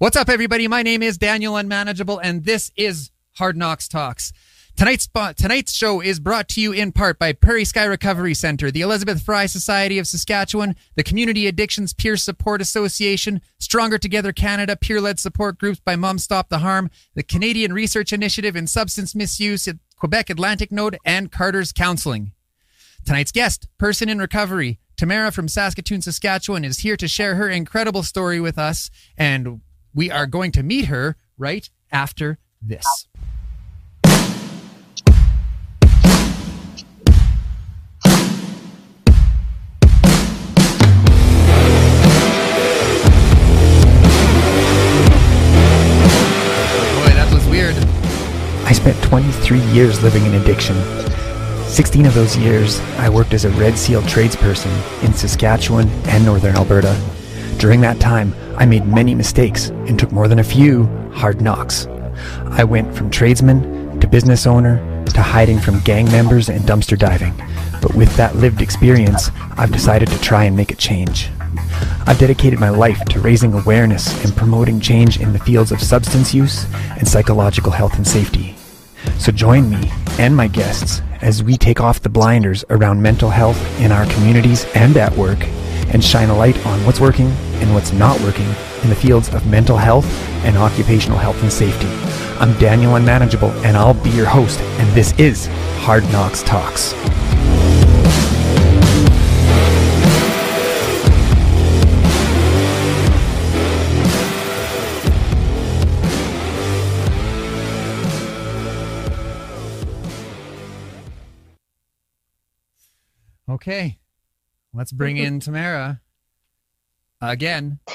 What's up, everybody? My name is Daniel Unmanageable, and this is Hard Knocks Talks. Tonight's, tonight's show is brought to you in part by Prairie Sky Recovery Center, the Elizabeth Fry Society of Saskatchewan, the Community Addictions Peer Support Association, Stronger Together Canada, peer led support groups by Mom Stop the Harm, the Canadian Research Initiative in Substance Misuse at Quebec Atlantic Node, and Carter's Counseling. Tonight's guest, person in recovery, Tamara from Saskatoon, Saskatchewan, is here to share her incredible story with us, and we are going to meet her right after this. Boy, that was weird. I spent 23 years living in addiction. 16 of those years, I worked as a Red Seal tradesperson in Saskatchewan and Northern Alberta. During that time, I made many mistakes and took more than a few hard knocks. I went from tradesman to business owner to hiding from gang members and dumpster diving. But with that lived experience, I've decided to try and make a change. I've dedicated my life to raising awareness and promoting change in the fields of substance use and psychological health and safety. So join me and my guests as we take off the blinders around mental health in our communities and at work and shine a light on what's working and what's not working in the fields of mental health and occupational health and safety. I'm Daniel Unmanageable and I'll be your host and this is Hard Knocks Talks. Okay, let's bring in Tamara again.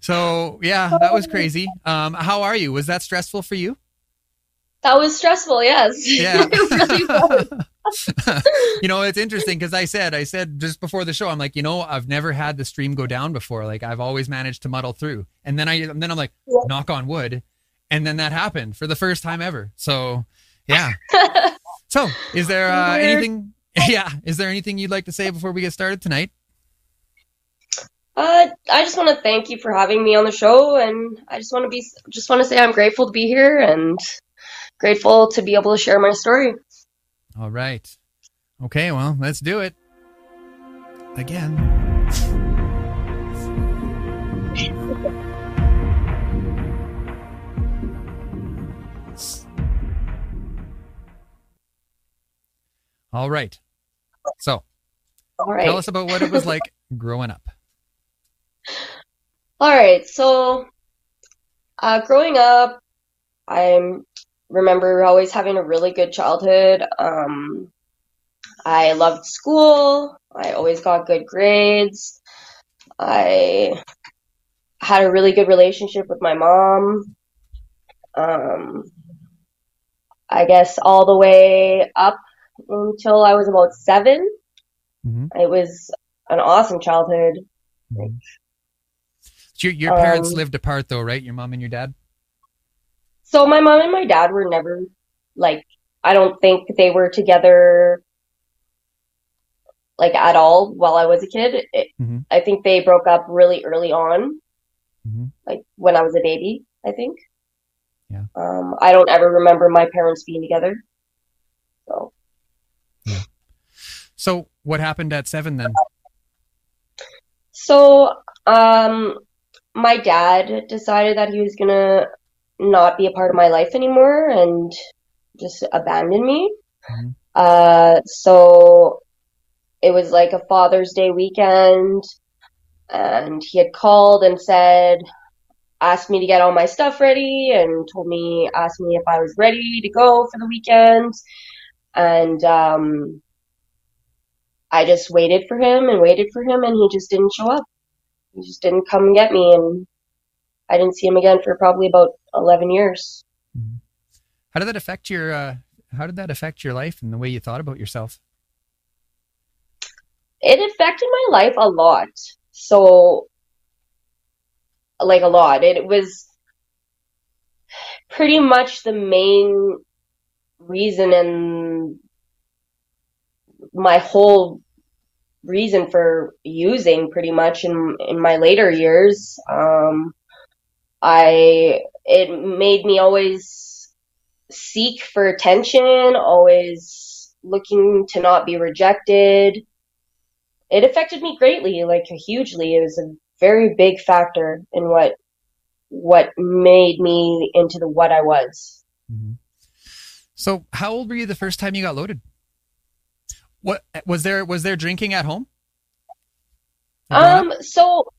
so yeah, that was crazy. Um, how are you? Was that stressful for you? That was stressful, yes. Yeah. It really was. you know, it's interesting because I said, I said just before the show, I'm like, you know, I've never had the stream go down before. Like I've always managed to muddle through, and then I, and then I'm like, Yeah. knock on wood, and then that happened for the first time ever. So yeah. So is there uh, anything? Yeah. Is there anything you'd like to say before we get started tonight? Uh, I just want to thank you for having me on the show, and I just want to be just want to say I'm grateful to be here and grateful to be able to share my story. All right. Okay. Well, let's do it again. All right. So All right. tell us about what it was like growing up. All right. So, uh, growing up, I remember always having a really good childhood. Um, I loved school. I always got good grades. I had a really good relationship with my mom. Um, I guess all the way up until I was about seven. Mhm. It was an awesome childhood. Your, your parents Um, lived apart, though, right? Your mom and your dad. So my mom and my dad were never like I don't think they were together like at all while I was a kid. It, Mhm. I think they broke up really early on, Mhm. like when I was a baby, I think. Yeah. Um, I don't ever remember my parents being together. So So what happened at seven then? So, um, my dad decided that he was gonna not be a part of my life anymore and just abandon me. Mhm. Uh, so it was like a Father's Day weekend, and he had called and said, asked me to get all my stuff ready, and told me, asked me if I was ready to go for the weekend. And, um, I just waited for him and waited for him, and he just didn't show up. He just didn't come and get me, and I didn't see him again for probably about 11 years. How did that affect your uh, How did that affect your life and the way you thought about yourself? It affected my life a lot. So, like a lot. It was pretty much the main reason and my whole reason for using pretty much in in my later years. Um, I it made me always seek for attention, always looking to not be rejected. It affected me greatly, like hugely. It was a very big factor in what what made me into the what I was. Mm-hmm. So, how old were you the first time you got loaded? What was there? Was there drinking at home? Um. So,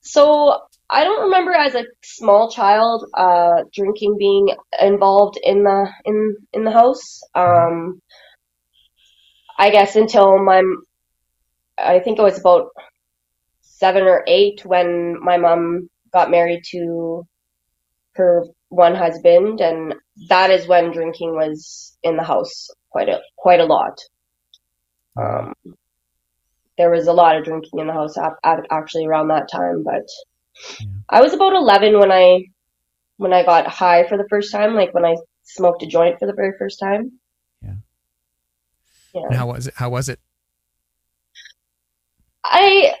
so I don't remember as a small child uh, drinking being involved in the in in the house. Um, I guess until my, I think it was about seven or eight when my mom got married to her one husband, and that is when drinking was in the house quite a quite a lot. Um, there was a lot of drinking in the house actually around that time, but yeah. I was about eleven when I when I got high for the first time, like when I smoked a joint for the very first time. Yeah. Yeah. And how was it? How was it? I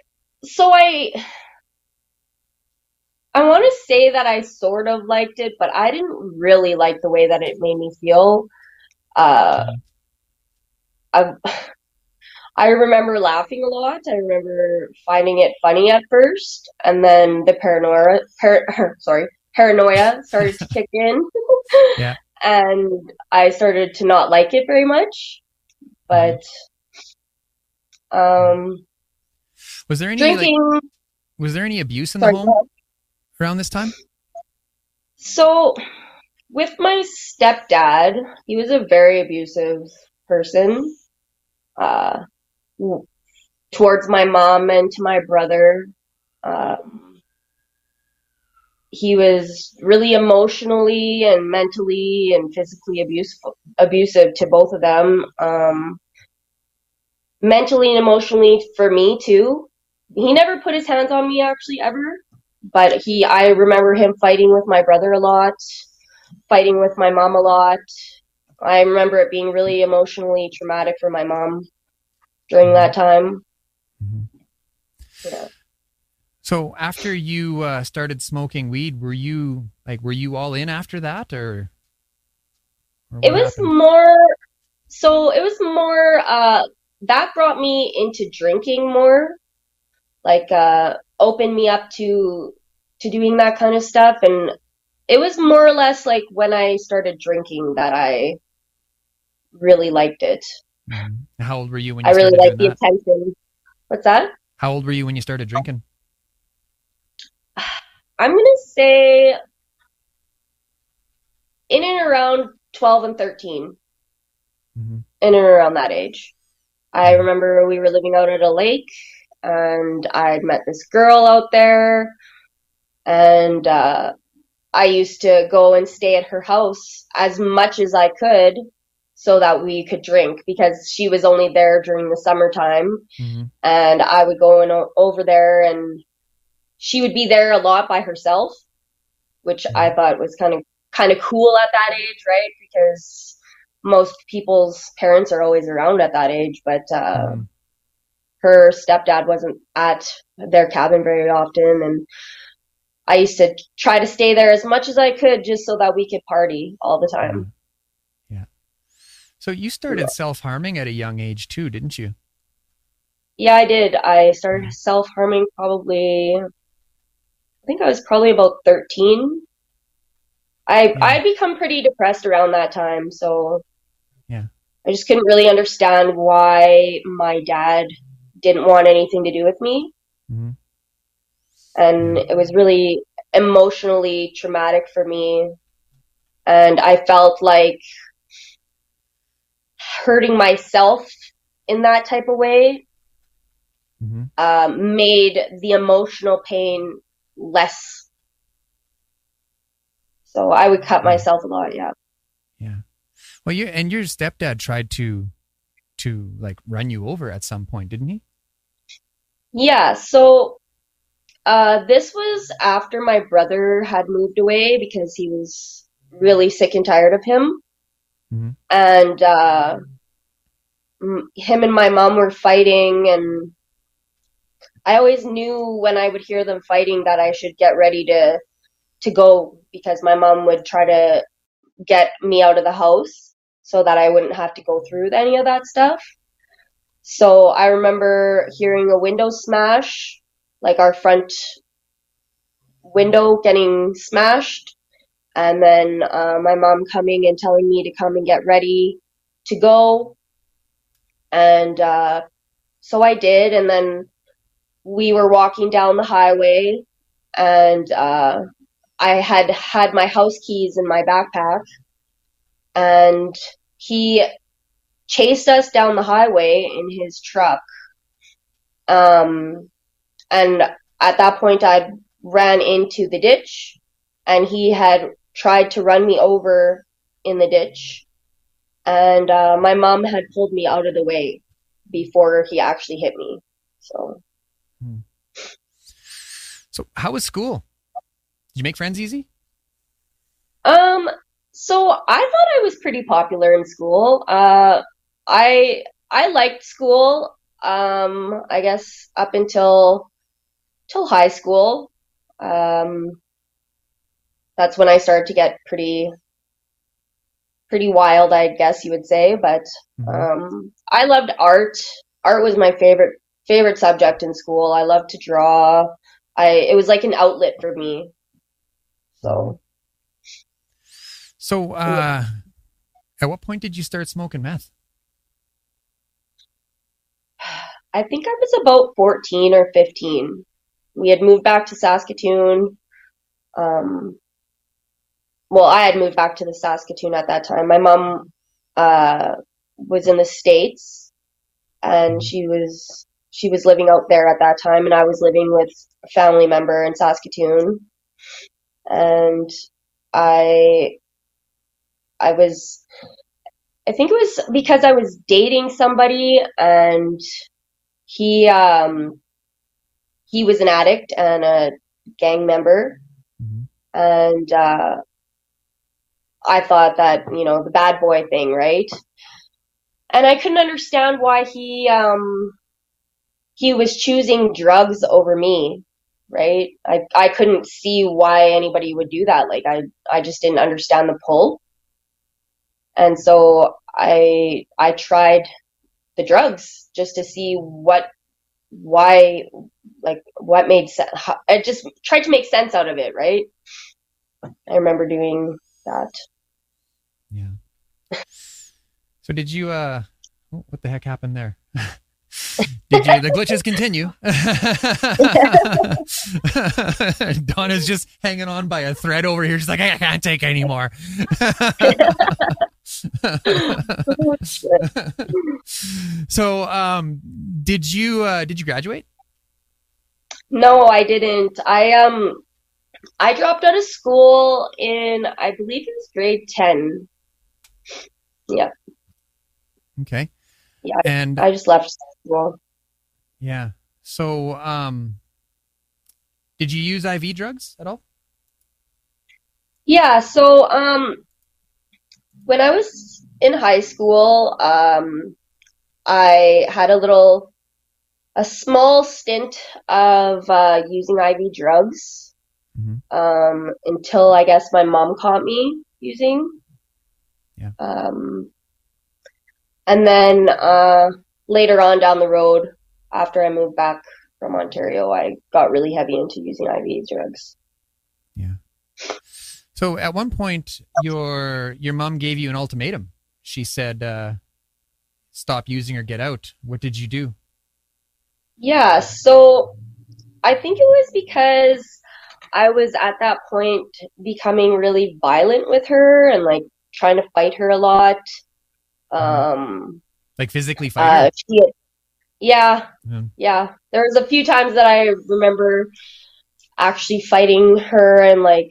so I I want to say that I sort of liked it, but I didn't really like the way that it made me feel. Uh, I, I remember laughing a lot. I remember finding it funny at first, and then the paranoia, par, sorry, paranoia started to kick in. yeah. And I started to not like it very much. But, um, was there any drinking? Like, was there any abuse in the home? around this time? So, with my stepdad, he was a very abusive person uh, towards my mom and to my brother. Um, he was really emotionally and mentally and physically abusive, abusive to both of them. Um, mentally and emotionally for me too. He never put his hands on me actually ever but he, I remember him fighting with my brother a lot, fighting with my mom a lot. I remember it being really emotionally traumatic for my mom during that time. Mm-hmm. Yeah. So after you uh, started smoking weed, were you like were you all in after that, or? or it was happened? more. So it was more. Uh, that brought me into drinking more. Like uh, opened me up to to doing that kind of stuff and it was more or less like when I started drinking that I really liked it. Mm-hmm. How old were you when you I really liked the that? attention. What's that? How old were you when you started drinking? I'm gonna say in and around 12 and 13. Mm-hmm. In and around that age. I mm-hmm. remember we were living out at a lake and I'd met this girl out there, and uh, I used to go and stay at her house as much as I could so that we could drink because she was only there during the summertime, mm-hmm. and I would go in over there, and she would be there a lot by herself, which mm-hmm. I thought was kind of kind of cool at that age, right? Because most people's parents are always around at that age, but uh, mm-hmm her stepdad wasn't at their cabin very often and I used to try to stay there as much as I could just so that we could party all the time. So you started yeah. self-harming at a young age too, didn't you? Yeah, I did. I started mm-hmm. self-harming probably I think I was probably about 13. I yeah. I'd become pretty depressed around that time, so Yeah. I just couldn't really understand why my dad didn't want anything to do with me. Mm-hmm. And it was really emotionally traumatic for me. And I felt like hurting myself in that type of way mm-hmm. um, made the emotional pain less. So I would cut myself a lot, yeah. Yeah. Well, you and your stepdad tried to to like run you over at some point, didn't he? Yeah, so uh, this was after my brother had moved away because he was really sick and tired of him. Mm-hmm. And uh, him and my mom were fighting, and I always knew when I would hear them fighting that I should get ready to to go because my mom would try to get me out of the house so that I wouldn't have to go through any of that stuff. So I remember hearing a window smash, like our front window getting smashed, and then uh, my mom coming and telling me to come and get ready to go. And uh, so I did, and then we were walking down the highway, and uh, I had had my house keys in my backpack, and he chased us down the highway in his truck. Um, and at that point, I ran into the ditch, and he had tried to run me over in the ditch. And uh, my mom had pulled me out of the way before he actually hit me. So, So, how was school? Did you make friends easy? um, so I thought I was pretty popular in school. Uh, I I liked school. Um, I guess up until till high school. Um, that's when I started to get pretty pretty wild, I guess you would say. But um, I loved art. Art was my favorite favorite subject in school. I loved to draw. I it was like an outlet for me. So So, uh, at what point did you start smoking meth? I think I was about 14 or 15. We had moved back to Saskatoon. Um, well, I had moved back to the Saskatoon at that time. My mom uh, was in the States, and she was she was living out there at that time, and I was living with a family member in Saskatoon. And I I was I think it was because I was dating somebody and he um he was an addict and a gang member Mhm. and uh I thought that, you know, the bad boy thing, right? And I couldn't understand why he um he was choosing drugs over me, right? I I couldn't see why anybody would do that. Like I I just didn't understand the pull. And so I I tried the drugs just to see what why like what made sense. I just tried to make sense out of it, right? I remember doing that. Yeah. So, did you? uh oh, What the heck happened there? did you? The glitches continue. Donna's just hanging on by a thread over here. She's like, I can't take anymore. so, um, did you? Uh, did you graduate? No, I didn't. I um I dropped out of school in I believe it was grade 10. Yeah, Okay. Yeah, And I just left school. yeah. So, um, did you use IV drugs at all? Yeah, so um when I was in high school, um I had a little a small stint of uh using IV drugs Mhm. um until I guess my mom caught me using. Yeah. Um and then uh later on down the road after I moved back from Ontario, I got really heavy into using IV drugs. Yeah. So at one point, your your mom gave you an ultimatum. She said, uh, "Stop using or get out." What did you do? Yeah, so I think it was because I was at that point becoming really violent with her and like trying to fight her a lot. Um, Like physically fighting? uh, she, yeah, Yeah. yeah. There was a few times that I remember actually fighting her and like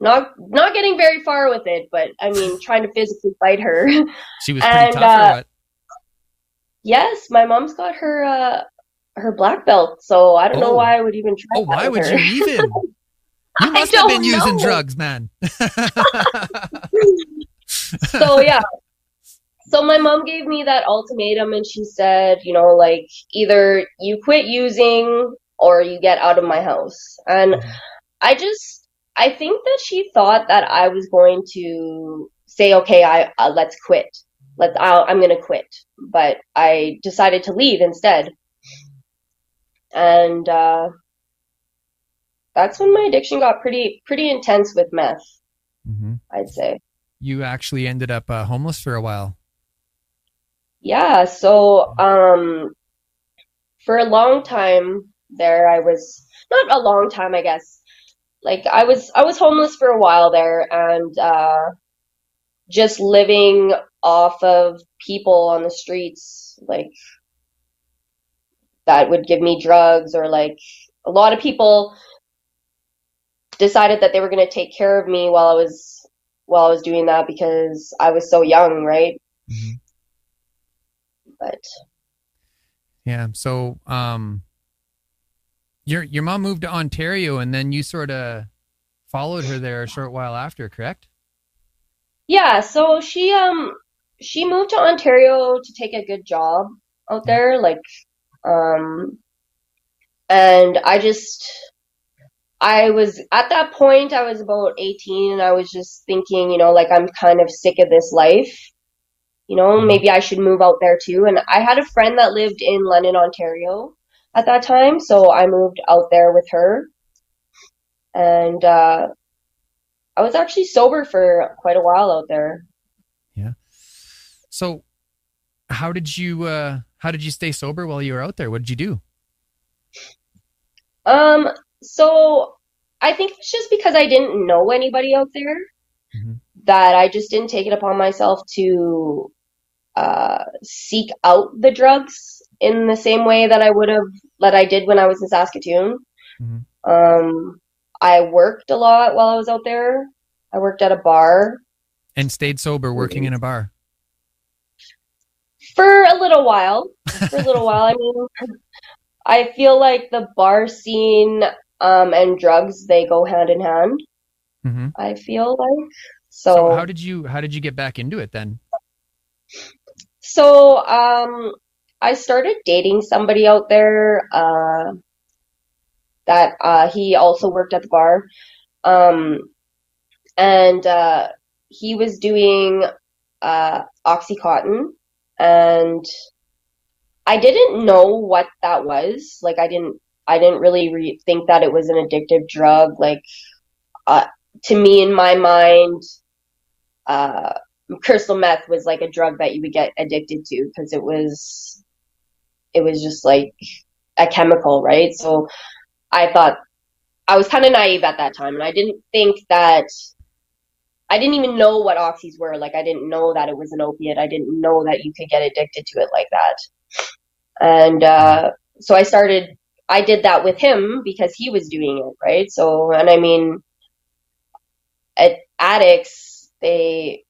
not not getting very far with it, but I mean trying to physically fight her. she was pretty and, tough, uh, or what? Yes, my mom's got her uh her black belt, so I don't know Oh. why I would even try Oh, that why would her. you even? You I must have been don't using drugs, man. so yeah. so my mom gave me that ultimatum and she said, you know, like either you quit using or you get out of my house. And Mhm. I just, I think that she thought that I was going to say, okay, I uh, let's quit. Let I'll, I'm gonna quit. But I decided to leave instead. And uh, that's when my addiction got pretty pretty intense with meth. hmm I'd say. You actually ended up uh, homeless for a while. Yeah, so um for a long time there I was not a long time I guess. Like I was I was homeless for a while there and uh just living off of people on the streets like that would give me drugs or like a lot of people decided that they were going to take care of me while I was while I was doing that because I was so young, right? hmm But Yeah. So, um, your your mom moved to Ontario, and then you sort of followed her there a short while after, correct? Yeah, so she um she moved to Ontario to take a good job out there, like um and I just I was at that point I was about 18 and I was just thinking, you know, like I'm kind of sick of this life. You know, Mhm. maybe I should move out there too. And I had a friend that lived in London, Ontario at that time, so I moved out there with her. And uh I was actually sober for quite a while out there. Yeah. So, how did you uh, how did you stay sober while you were out there? What did you do? Um, so I think it's just because I didn't know anybody out there Mhm. that I just didn't take it upon myself to uh, seek out the drugs in the same way that I would have that I did when I was in Saskatoon. Mhm. Um, I worked a lot while I was out there. I worked at a bar And stayed sober, working in a bar. For a little while. For a little while. I mean, I feel like the bar scene um, and drugs they go hand in hand. hmm I feel like. So, So, how did you how did you get back into it then? so um, I started dating somebody out there uh, that uh, he also worked at the bar, um, and uh, he was doing uh, OxyContin, and I didn't know what that was. Like, I didn't, I didn't really re- think that it was an addictive drug. Like, uh, to me, in my mind, uh, crystal meth was like a drug that you would get addicted to because it was, it was just like a chemical, right? So I thought I was kind of naive at that time, and I didn't think that. I didn't even know what oxys were. Like, I didn't know that it was an opiate. I didn't know that you could get addicted to it like that. And uh, so I started, I did that with him because he was doing it, right? So, and I mean, at addicts, they,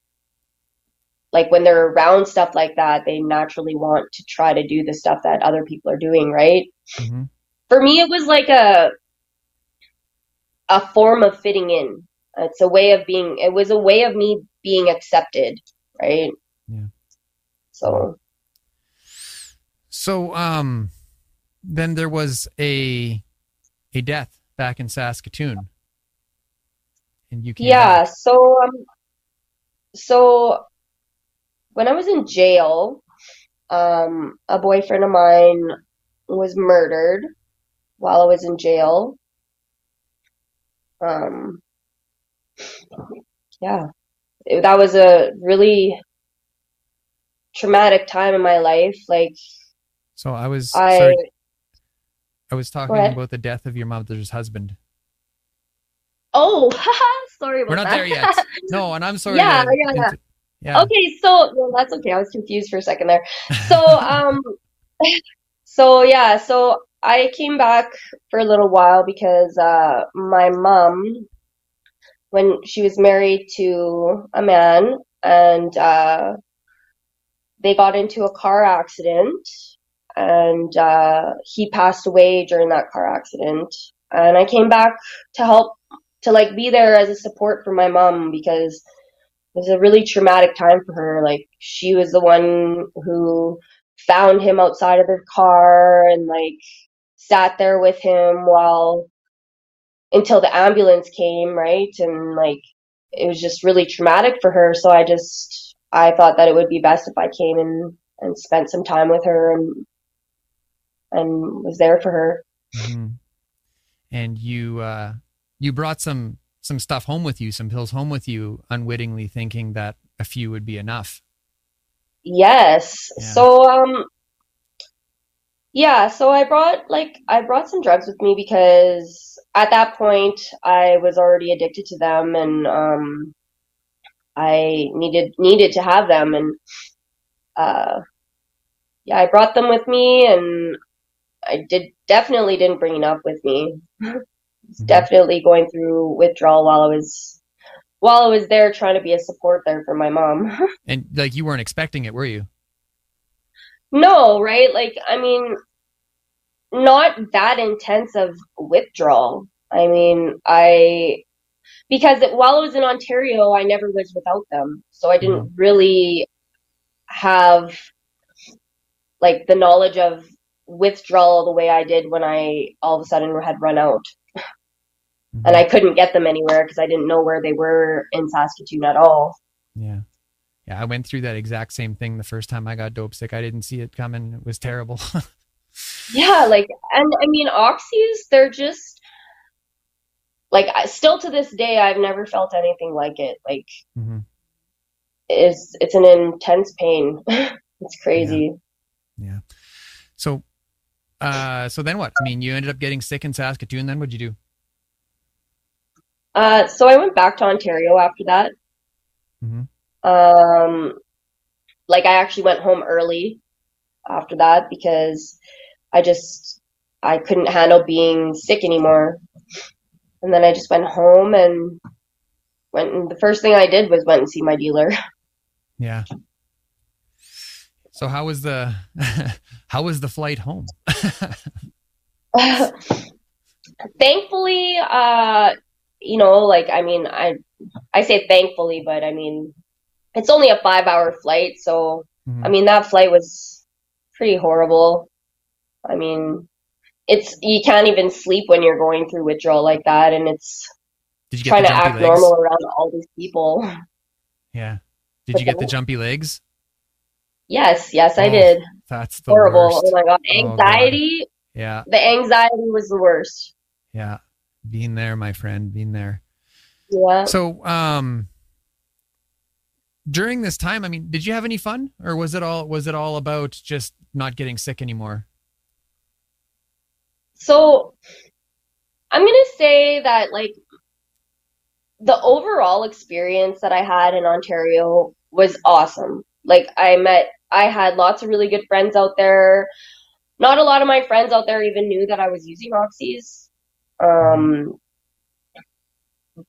like when they're around stuff like that, they naturally want to try to do the stuff that other people are doing, right? hmm For me, it was like a, a form of fitting in. It's a way of being, it was a way of me being accepted, right? Yeah. So, So, um, then there was a a death back in Saskatoon, and you came yeah, back. so, um, so when I was in jail, um, a boyfriend of mine was murdered while I was in jail. Um, yeah, It- that was a really traumatic time in my life. Like, So I was I, sorry, I was talking about the death of your mother's husband. oh, sorry about We're not that. there yet. No, and I'm sorry. Yeah, to, yeah. to- yeah. Okay, so no, that's okay. I was confused for a second there. So, um, so yeah, so I came back for a little while because uh, my mom, when she was married to a man, and uh, they got into a car accident, and uh, he passed away during that car accident. And I came back to help to like be there as a support for my mom because it was a really traumatic time for her. Like she was the one who found him outside of the car and like sat there with him while until the ambulance came, right? And like it was just really traumatic for her. So I just I thought that it would be best if I came and and spent some time with her and and was there for her. Mm-hmm. And you uh, you brought some some stuff home with you, some pills home with you, unwittingly thinking that a few would be enough. Yes. Yeah. So um yeah, so I brought like I brought some drugs with me because at that point I was already addicted to them and um I needed needed to have them and uh yeah, I brought them with me and I did definitely didn't bring enough with me. mm-hmm. definitely going through withdrawal while I was while I was there trying to be a support there for my mom. and like you weren't expecting it, were you? No, right? Like I mean not that intense of withdrawal. I mean, I because it, while I was in Ontario, I never was without them. So I didn't mm-hmm. really have like the knowledge of withdrawal the way I did when I all of a sudden had run out. Mm-hmm. And I couldn't get them anywhere because I didn't know where they were in Saskatoon at all. Yeah. Yeah, I went through that exact same thing the first time I got dope sick. I didn't see it coming. It was terrible. yeah, like and I mean oxys, they're just like still to this day I've never felt anything like it. Like mm-hmm. it's it's an intense pain. it's crazy. Yeah. yeah. So uh so then what? I mean, you ended up getting sick in Saskatoon then what'd you do? Uh, so I went back to Ontario after that. Mm-hmm. Um, like I actually went home early after that because I just I couldn't handle being sick anymore. And then I just went home and went. And the first thing I did was went and see my dealer. Yeah. So how was the how was the flight home? Thankfully, uh, you know, like I mean, I I say thankfully, but I mean, it's only a five hour flight, so mm-hmm. I mean that flight was pretty horrible. I mean, it's you can't even sleep when you're going through withdrawal like that, and it's trying to act legs? normal around all these people. Yeah. Did but you get the jumpy legs? Yes, yes, oh, I did. That's horrible. Worst. Oh my god, anxiety. Oh god. Yeah. The anxiety was the worst. Yeah. Being there, my friend, being there. Yeah. So, um, during this time, I mean, did you have any fun, or was it all was it all about just not getting sick anymore? So, I'm gonna say that like the overall experience that I had in Ontario was awesome. Like I met, I had lots of really good friends out there. Not a lot of my friends out there even knew that I was using oxys. Um,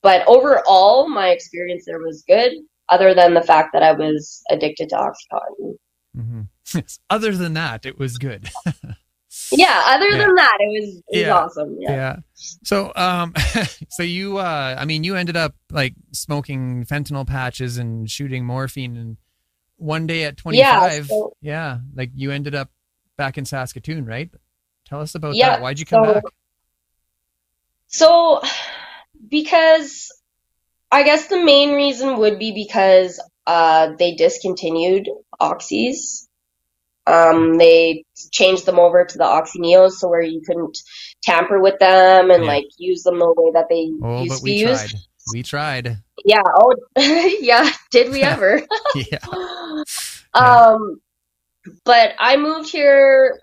but overall, my experience there was good, other than the fact that I was addicted to Oxycontin. Mm-hmm. other than that, it was good. yeah, other yeah. than that, it was, it yeah. was awesome. Yeah. yeah. So, um, so you, uh, I mean, you ended up like smoking fentanyl patches and shooting morphine, and one day at 25, yeah, so, yeah like you ended up back in Saskatoon, right? Tell us about that. Why'd you come so, back? So, because I guess the main reason would be because uh, they discontinued Oxys. Um, they changed them over to the Oxy Neos, so where you couldn't tamper with them and yeah. like use them the way that they oh, used to be used. We tried. Yeah. Oh, yeah. Did we ever? yeah. Um, but I moved here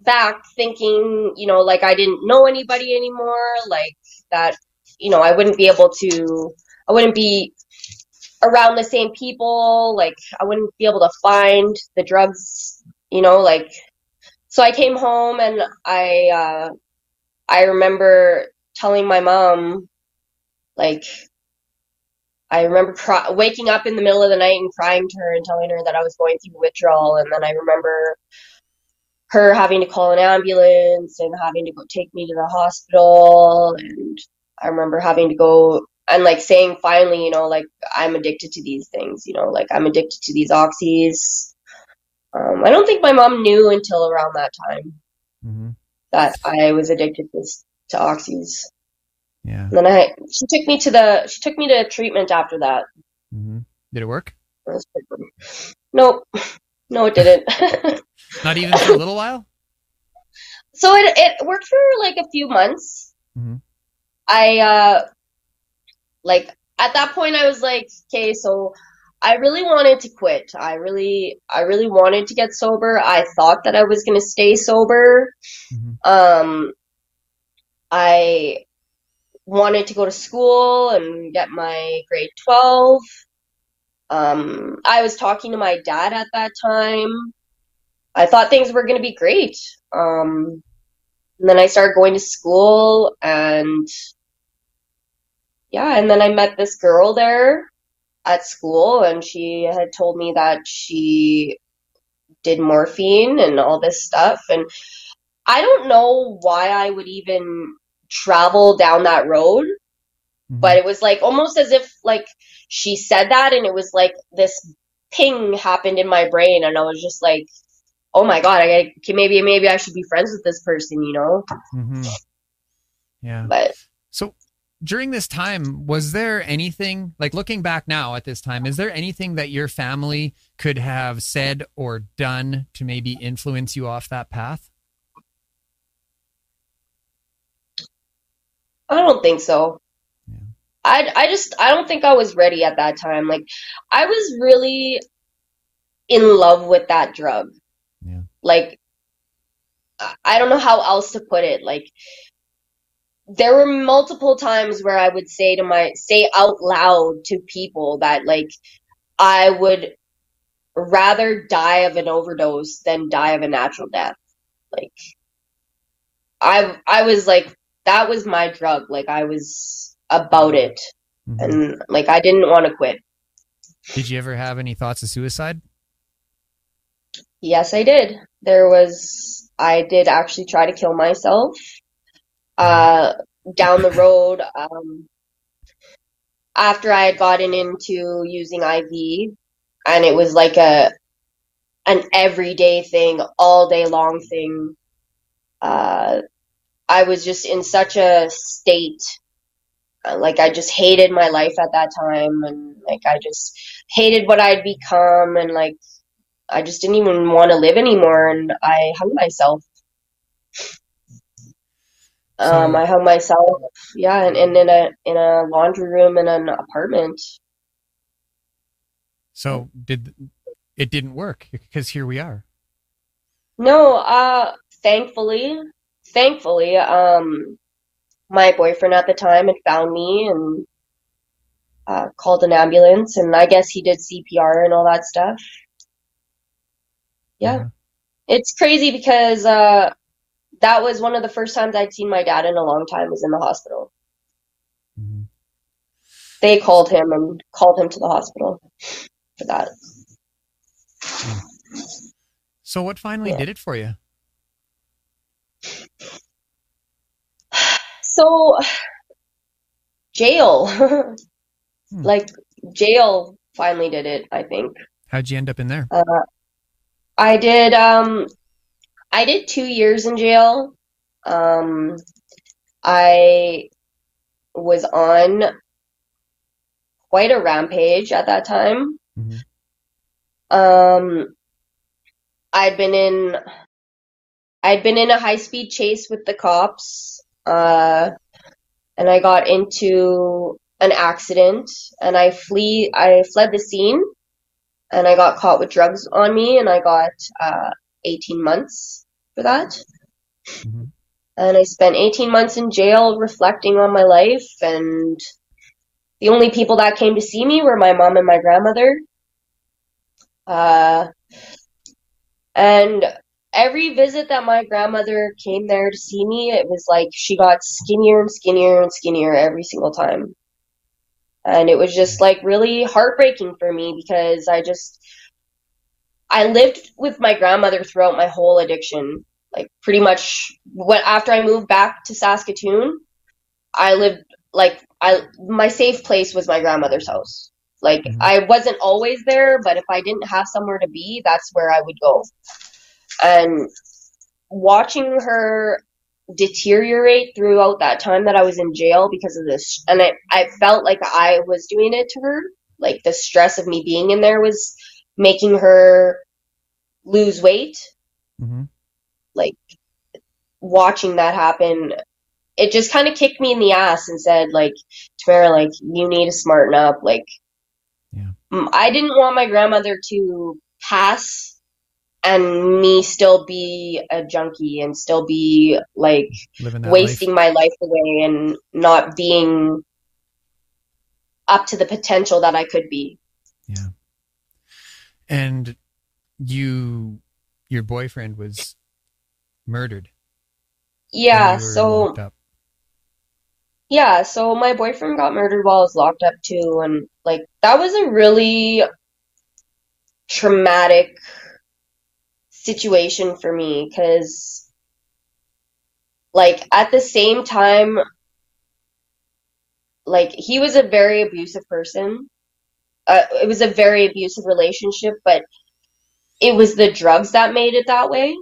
back thinking, you know, like I didn't know anybody anymore, like that, you know, I wouldn't be able to, I wouldn't be around the same people, like I wouldn't be able to find the drugs, you know, like, so I came home and I, uh, I remember telling my mom, like, I remember cry- waking up in the middle of the night and crying to her and telling her that I was going through withdrawal. And then I remember her having to call an ambulance and having to go take me to the hospital and I remember having to go and like saying finally, you know, like I'm addicted to these things, you know, like I'm addicted to these oxys. Um, I don't think my mom knew until around that time hmm that I was addicted to, to oxys. Yeah. And then I, she took me to the, she took me to treatment after that. Mm-hmm. Did it work? That was pretty good. Nope. No, it didn't. Not even for a little while. so it, it worked for like a few months. Mm-hmm. I, uh, like, at that point I was like, okay, so I really wanted to quit. I really, I really wanted to get sober. I thought that I was going to stay sober. Mhm. Um, I wanted to go to school and get my grade 12. Um, I was talking to my dad at that time. I thought things were going to be great. Um, and then I started going to school and yeah, and then I met this girl there at school and she had told me that she did morphine and all this stuff and I don't know why I would even travel down that road Mhm. but it was like almost as if like she said that and it was like this ping happened in my brain and I was just like oh my god I maybe maybe I should be friends with this person you know Mhm. Yeah. but during this time, was there anything like looking back now at this time, is there anything that your family could have said or done to maybe influence you off that path? I don't think so Yeah. I I just I don't think I was ready at that time like I was really in love with that drug Yeah. like I I don't know how else to put it like there were multiple times where I would say to my say out loud to people that like I would rather die of an overdose than die of a natural death. Like I I was like that was my drug. Like I was about it Mhm. and like I didn't want to quit. Did you ever have any thoughts of suicide? Yes, I did. There was I did actually try to kill myself. Uh down the road um after I had gotten into using IV and it was like a an everyday thing, all day long thing. Uh I was just in such a state uh, like I just hated my life at that time and like I just hated what I'd become and like I just didn't even want to live anymore and I hung myself. Um, I hung myself, yeah, and, and in a in a laundry room in an apartment. So did it didn't work because here we are. No, uh, thankfully, thankfully, um, my boyfriend at the time had found me and uh, called an ambulance, and I guess he did CPR and all that stuff. Yeah. Uh-huh. It's crazy because uh, that was one of the first times I'd seen my dad in a long time was in the hospital. Mhm. They called him and called him to the hospital for that. So what finally Yeah. did it for you? So, jail. Hmm. Like, jail finally did it, I think. How'd you end up in there? I did, um, I did two years in jail. Um, I was on quite a rampage at that time. Mhm. Um, I'd been in, I'd been in a high speed chase with the cops, uh, and I got into an accident and I flee, I fled the scene and I got caught with drugs on me and I got, uh, 18 months for that. Mhm. And I spent 18 months in jail reflecting on my life and the only people that came to see me were my mom and my grandmother. Uh, and every visit that my grandmother came there to see me, it was like she got skinnier and skinnier and skinnier every single time. And it was just like really heartbreaking for me because I just, I lived with my grandmother throughout my whole addiction. Like pretty much what after I moved back to Saskatoon, I lived like I my safe place was my grandmother's house. Like Mhm. I wasn't always there, but if I didn't have somewhere to be, that's where I would go. And watching her deteriorate throughout that time that I was in jail because of this, and I, I felt like I was doing it to her. Like the stress of me being in there was making her lose weight. hmm Like Watching that happen, it just kind of kicked me in the ass and said, like, Tamara, like, you need to smarten up. Like, Yeah. I didn't want my grandmother to pass and me still be a junkie and still be like wasting life. my life away and not being up to the potential that I could be. Yeah. And you, your boyfriend was murdered. Yeah, so yeah, so my boyfriend got murdered while I was locked up too, and like that was a really traumatic situation for me because like at the same time like he was a very abusive person. Uh, it was a very abusive relationship, but it was the drugs that made it that way.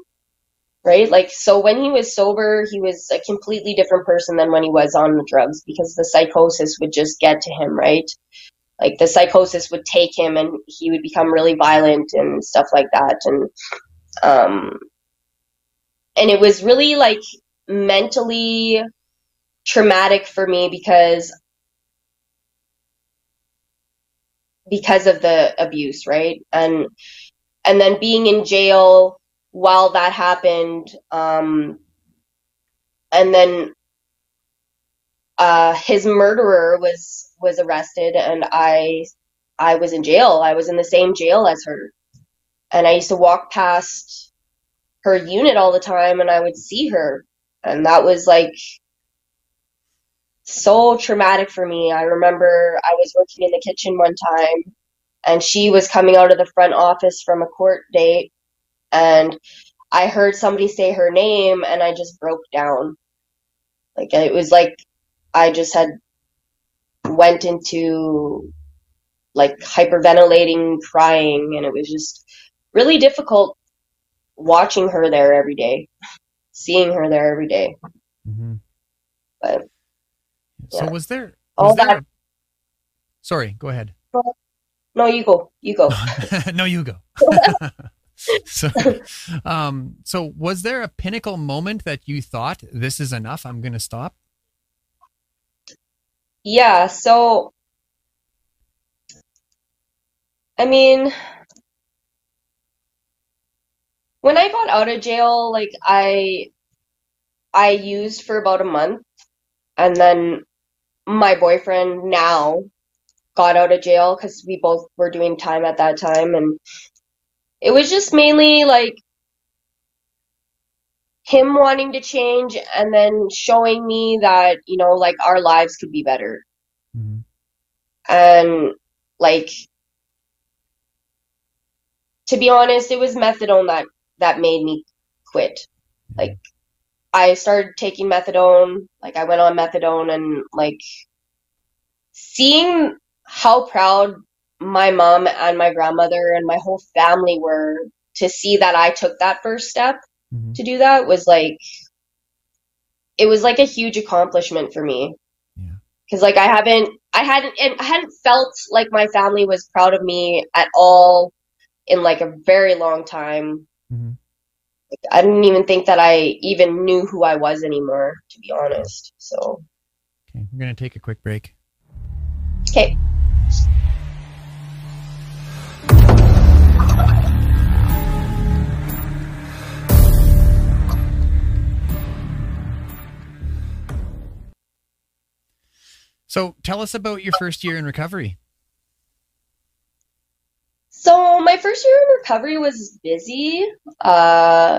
Right? Like, so when he was sober, he was a completely different person than when he was on the drugs because the psychosis would just get to him, right? Like, the psychosis would take him and he would become really violent and stuff like that. And, um, and it was really like mentally traumatic for me because because of the abuse, right? And and then being in jail while that happened, um, and then uh, his murderer was was arrested, and I I was in jail. I was in the same jail as her, and I used to walk past her unit all the time, and I would see her, and that was like so traumatic for me. I remember I was working in the kitchen one time and she was coming out of the front office from a court date and I heard somebody say her name and I just broke down. Like it was like I just had went into like hyperventilating, crying and it was just really difficult watching her there every day, seeing her there every day. hmm But So was there? All there that- Sorry, go ahead. no, you go, you go. no, you go. so, um, so was there a pinnacle moment that you thought this is enough? I'm going to stop. Yeah, so I mean, when I got out of jail, like I I used for about a month and then my boyfriend now got out of jail because we both were doing time at that time and it was just mainly like him wanting to change and then showing me that, you know, like our lives could be better. hmm And like to be honest, it was methadone that that made me quit. Like I started taking methadone, like I went on methadone and like seeing how proud my mom and my grandmother and my whole family were to see that I took that first step hmm to do that was like it was like a huge accomplishment for me Yeah. because like I haven't I hadn't and I hadn't felt like my family was proud of me at all in like a very long time. hmm I didn't even think that I even knew who I was anymore, to be honest. So, Okay, we're going to take a quick break. okay. So, tell us about your first year in recovery. So my first year in recovery was busy. Uh,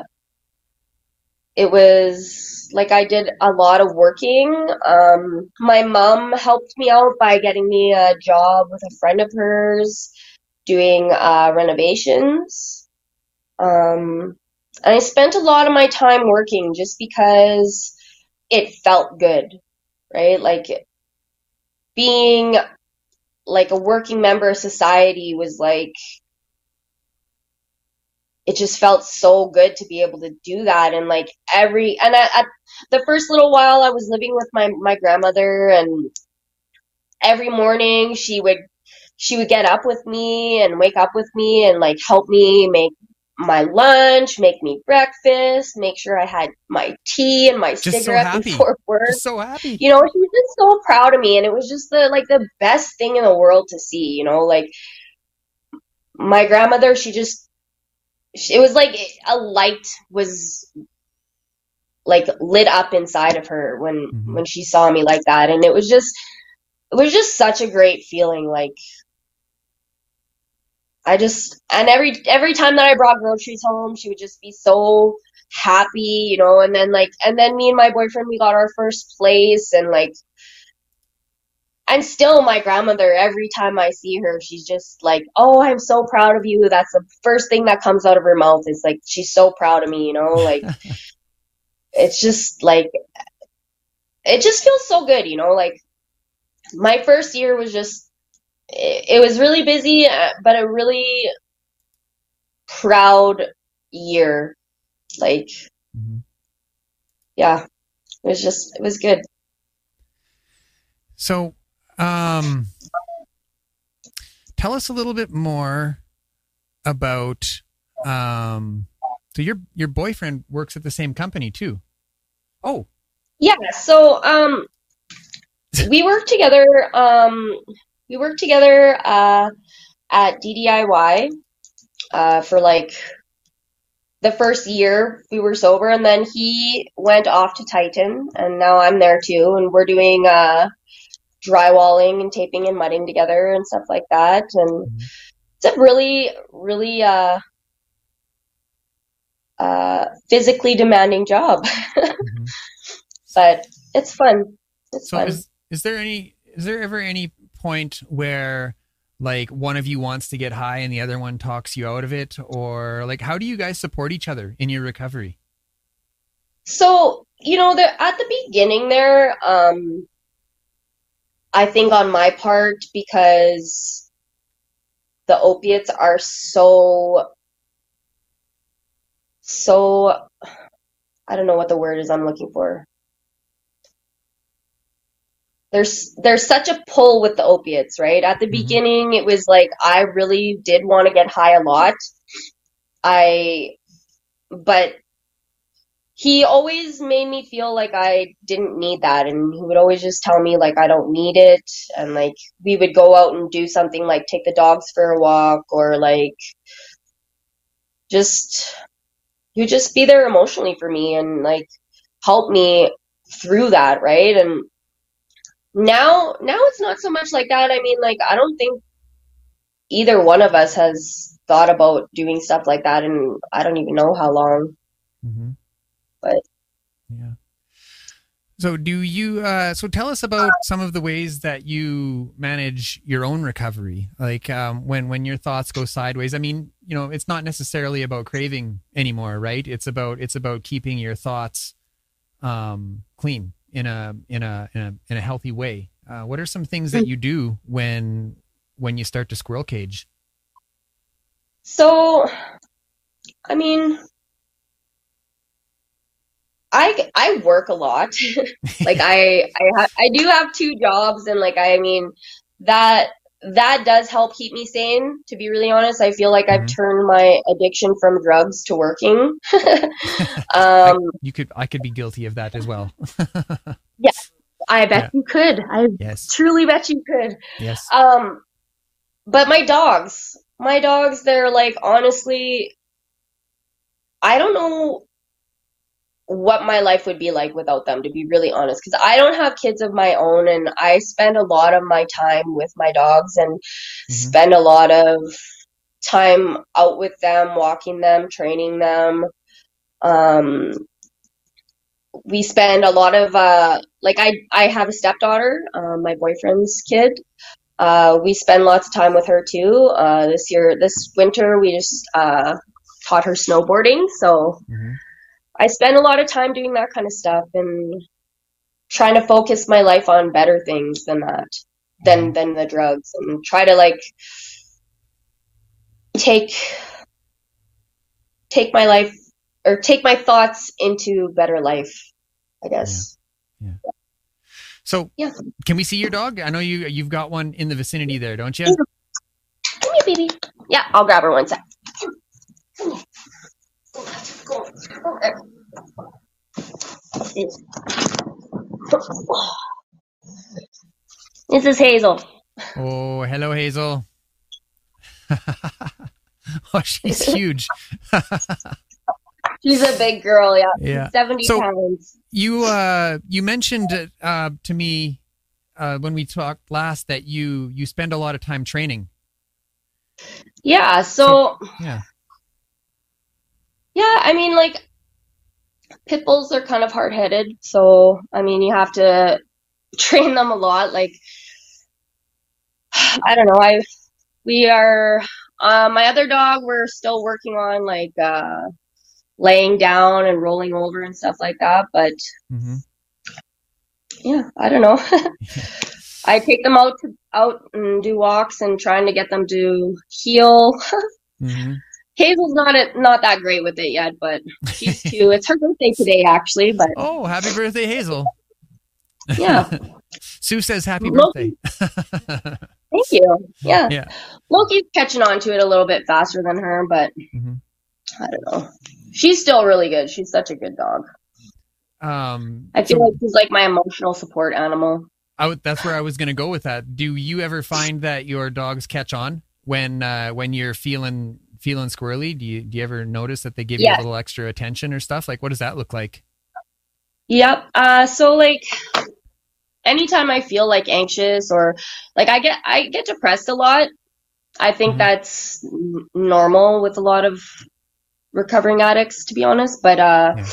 it was like I did a lot of working. Um, my mom helped me out by getting me a job with a friend of hers doing uh, renovations. Um, and I spent a lot of my time working just because it felt good, right? Like being like a working member of society was like it just felt so good to be able to do that. And like every and at the first little while I was living with my my grandmother and every morning she would she would get up with me and wake up with me and like help me make my lunch, make me breakfast, make sure I had my tea and my Just cigarette happy. before work. Just so happy. You know, she was just so proud of me and it was just the like the best thing in the world to see, you know, like my grandmother, she just it was like a light was like lit up inside of her when Mhm. when she saw me like that and it was just it was just such a great feeling like I just and every every time that I brought groceries home she would just be so happy you know and then like and then me and my boyfriend we got our first place and like and still my grandmother every time I see her she's just like oh I'm so proud of you. That's the first thing that comes out of her mouth is like she's so proud of me you know like it's just like it just feels so good you know like my first year was just it, it was really busy uh, but a really proud year like Mhm. yeah it was just it was good So, um, tell us a little bit more about. Um, so your your boyfriend works at the same company too. Oh, Yeah, so um we worked together um we worked together uh at DDIY uh for like the first year we were sober and then he went off to Titan and now I'm there too and we're doing uh drywalling and taping and mudding together and stuff like that and Mhm. it's a really really uh uh physically demanding job Mhm. but it's fun it's so fun is is there any is there ever any point where like one of you wants to get high and the other one talks you out of it, or like how do you guys support each other in your recovery? So, you know, the, at the beginning there, um, I think on my part, because the opiates are so, so, I don't know what the word is I'm looking for. There's, there's such a pull with the opiates, right? At the Mhm. beginning, it was like I really did want to get high a lot. I, but he always made me feel like I didn't need that and he would always just tell me like I don't need it and like we would go out and do something like take the dogs for a walk or like just he would just be there emotionally for me and like help me through that, right? And now now it's not so much like that. I mean like I don't think either one of us has thought about doing stuff like that and I don't even know how long. Mm-hmm. But- yeah. So do you? Uh, so tell us about some of the ways that you manage your own recovery. Like um, when when your thoughts go sideways. I mean, you know, it's not necessarily about craving anymore, right? It's about it's about keeping your thoughts um, clean in a in a in a in a healthy way. Uh, what are some things that you do when when you start to squirrel cage? So, I mean, I I work a lot. like I I ha- I do have two jobs, and like I mean that that does help keep me sane. To be really honest, I feel like I've Mhm. turned my addiction from drugs to working. um, You could I could be guilty of that as well. Yeah, I bet yeah. you could. I yes. truly bet you could. Yes. Um, but my dogs, my dogs, they're like honestly, I don't know what my life would be like without them, to be really honest. Because I don't have kids of my own, and I spend a lot of my time with my dogs and spend a lot of time out with them, walking them, training them. Um, we spend a lot of uh, like I I have a stepdaughter, uh, my boyfriend's kid. Uh, we spend lots of time with her too. Uh, this year, this winter, we just uh, taught her snowboarding. So Mhm. I spend a lot of time doing that kind of stuff and trying to focus my life on better things than that. than mm-hmm. than the drugs and try to like take take my life or take my thoughts into better life i guess Yeah. So, Yeah. can we see your dog? I know you you've got one in the vicinity there, don't you? come here baby yeah i'll grab her one sec Come here. This is Hazel. Oh, hello, Hazel. oh, she's huge. She's a big girl, yeah. Yeah. 70 So- pounds. You uh you mentioned uh to me uh when we talked last that you you spend a lot of time training. Yeah, so Yeah. Yeah, I mean like pit bulls are kind of hard-headed, so I mean you have to train them a lot like I don't know, I we are uh, my other dog we're still working on like uh laying down and rolling over and stuff like that, but mm-hmm. yeah, I don't know. I take them out to, out and do walks and trying to get them to heel. hmm Hazel's not a, not that great with it yet, but she's two. It's her birthday today, actually. But Oh, happy birthday, Hazel. yeah, Sue says happy birthday. thank you. Yeah, Yeah. Loki's catching on to it a little bit faster than her, but Mhm. I don't know. She's still really good. She's such a good dog. Um I feel so like she's like my emotional support animal. I would, that's where I was going to go with that. Do you ever find that your dogs catch on when uh when you're feeling feeling squirrely? Do you do you ever notice that they give you a little extra attention or stuff? Like what does that look like? Yep. Uh, so like anytime I feel like anxious or like I get I get depressed a lot. I think Mhm. that's normal with a lot of recovering addicts, to be honest. But uh, Yeah.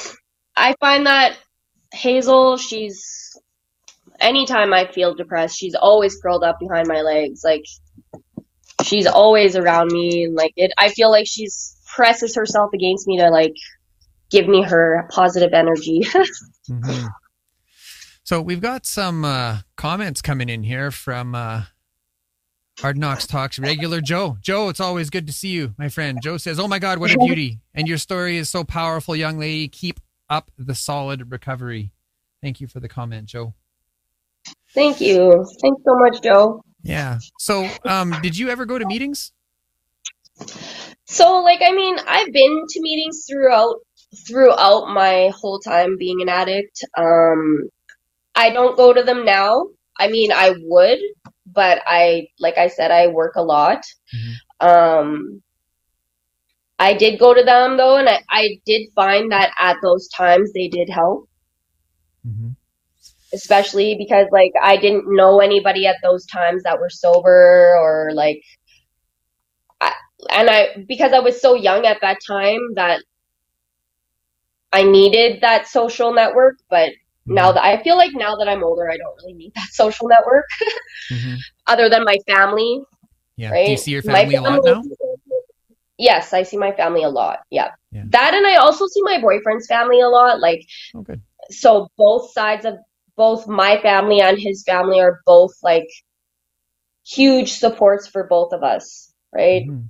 I find that Hazel, she's anytime I feel depressed, she's always curled up behind my legs. Like she's always around me, and like it. I feel like she's presses herself against me to like give me her positive energy. Mhm. So we've got some uh, comments coming in here from uh, Hard Knocks Talks regular Joe. Joe, it's always good to see you, my friend. Joe says, "Oh my God, what a beauty! And your story is so powerful, young lady. Keep up the solid recovery." Thank you for the comment, Joe. Thank you. Thanks so much, Joe. Yeah. So, um, did you ever go to meetings? So, like, I mean, I've been to meetings throughout throughout my whole time being an addict. Um, I don't go to them now. I mean, I would, but I, like I said, I work a lot. Um, I did go to them though, and I, I did find that at those times they did help. Mm-hmm. Especially because like I didn't know anybody at those times that were sober or like I, and I because I was so young at that time that I needed that social network but now that I feel like now that I'm older I don't really need that social network hmm other than my family Yeah. right Do you see your My family a lot now? yes I see my family a lot yeah. Yeah. that and I also see my boyfriend's family a lot like Oh, good. so both sides of both my family and his family are both like huge supports for both of us right Mhm.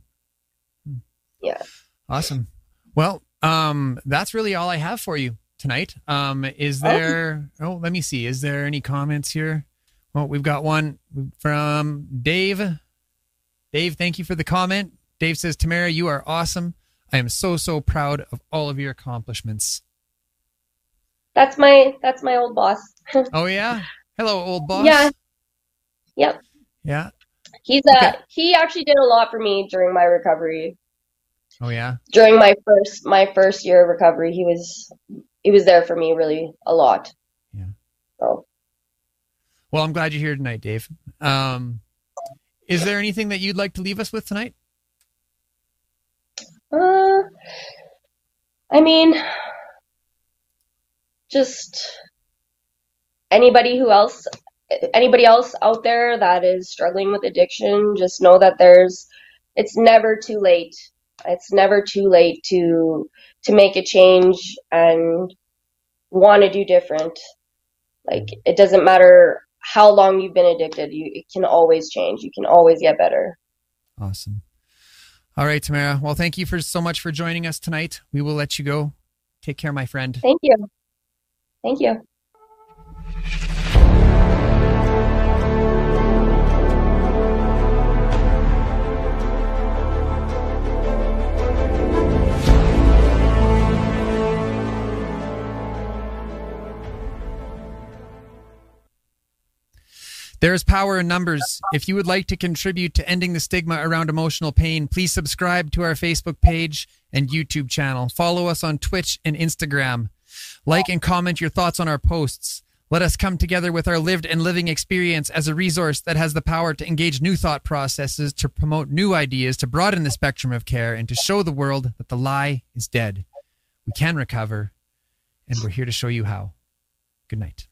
Hmm. Yeah. Awesome. Well, um, that's really all I have for you tonight. Um, is Oh. there? Oh, let me see. Is there any comments here? Well, we've got one from Dave. Dave, thank you for the comment. Dave says, Tamara, you are awesome. I am so so proud of all of your accomplishments. That's my that's my old boss Oh yeah. Hello, old boss. Yeah. Yep. Yeah. he's uh Okay. he actually did a lot for me during my recovery Oh yeah. during my first my first year of recovery he was he was there for me really a lot Yeah. so Well, I'm glad you're here tonight, Dave. Um, is there anything that you'd like to leave us with tonight? Uh, I mean, just anybody who else, anybody else out there that is struggling with addiction, just know that there's, it's never too late. It's never too late to to make a change and want to do different. Like it doesn't matter how long you've been addicted. You it can always change. You can always get better. Awesome. All right, Tamara. Well, thank you for so much for joining us tonight. We will let you go. Take care, my friend. Thank you. Thank you. There is power in numbers. If you would like to contribute to ending the stigma around emotional pain, please subscribe to our Facebook page and YouTube channel. Follow us on Twitch and Instagram. Like and comment your thoughts on our posts. Let us come together with our lived and living experience as a resource that has the power to engage new thought processes, to promote new ideas, to broaden the spectrum of care, and to show the world that the lie is dead. We can recover, and we're here to show you how. Good night.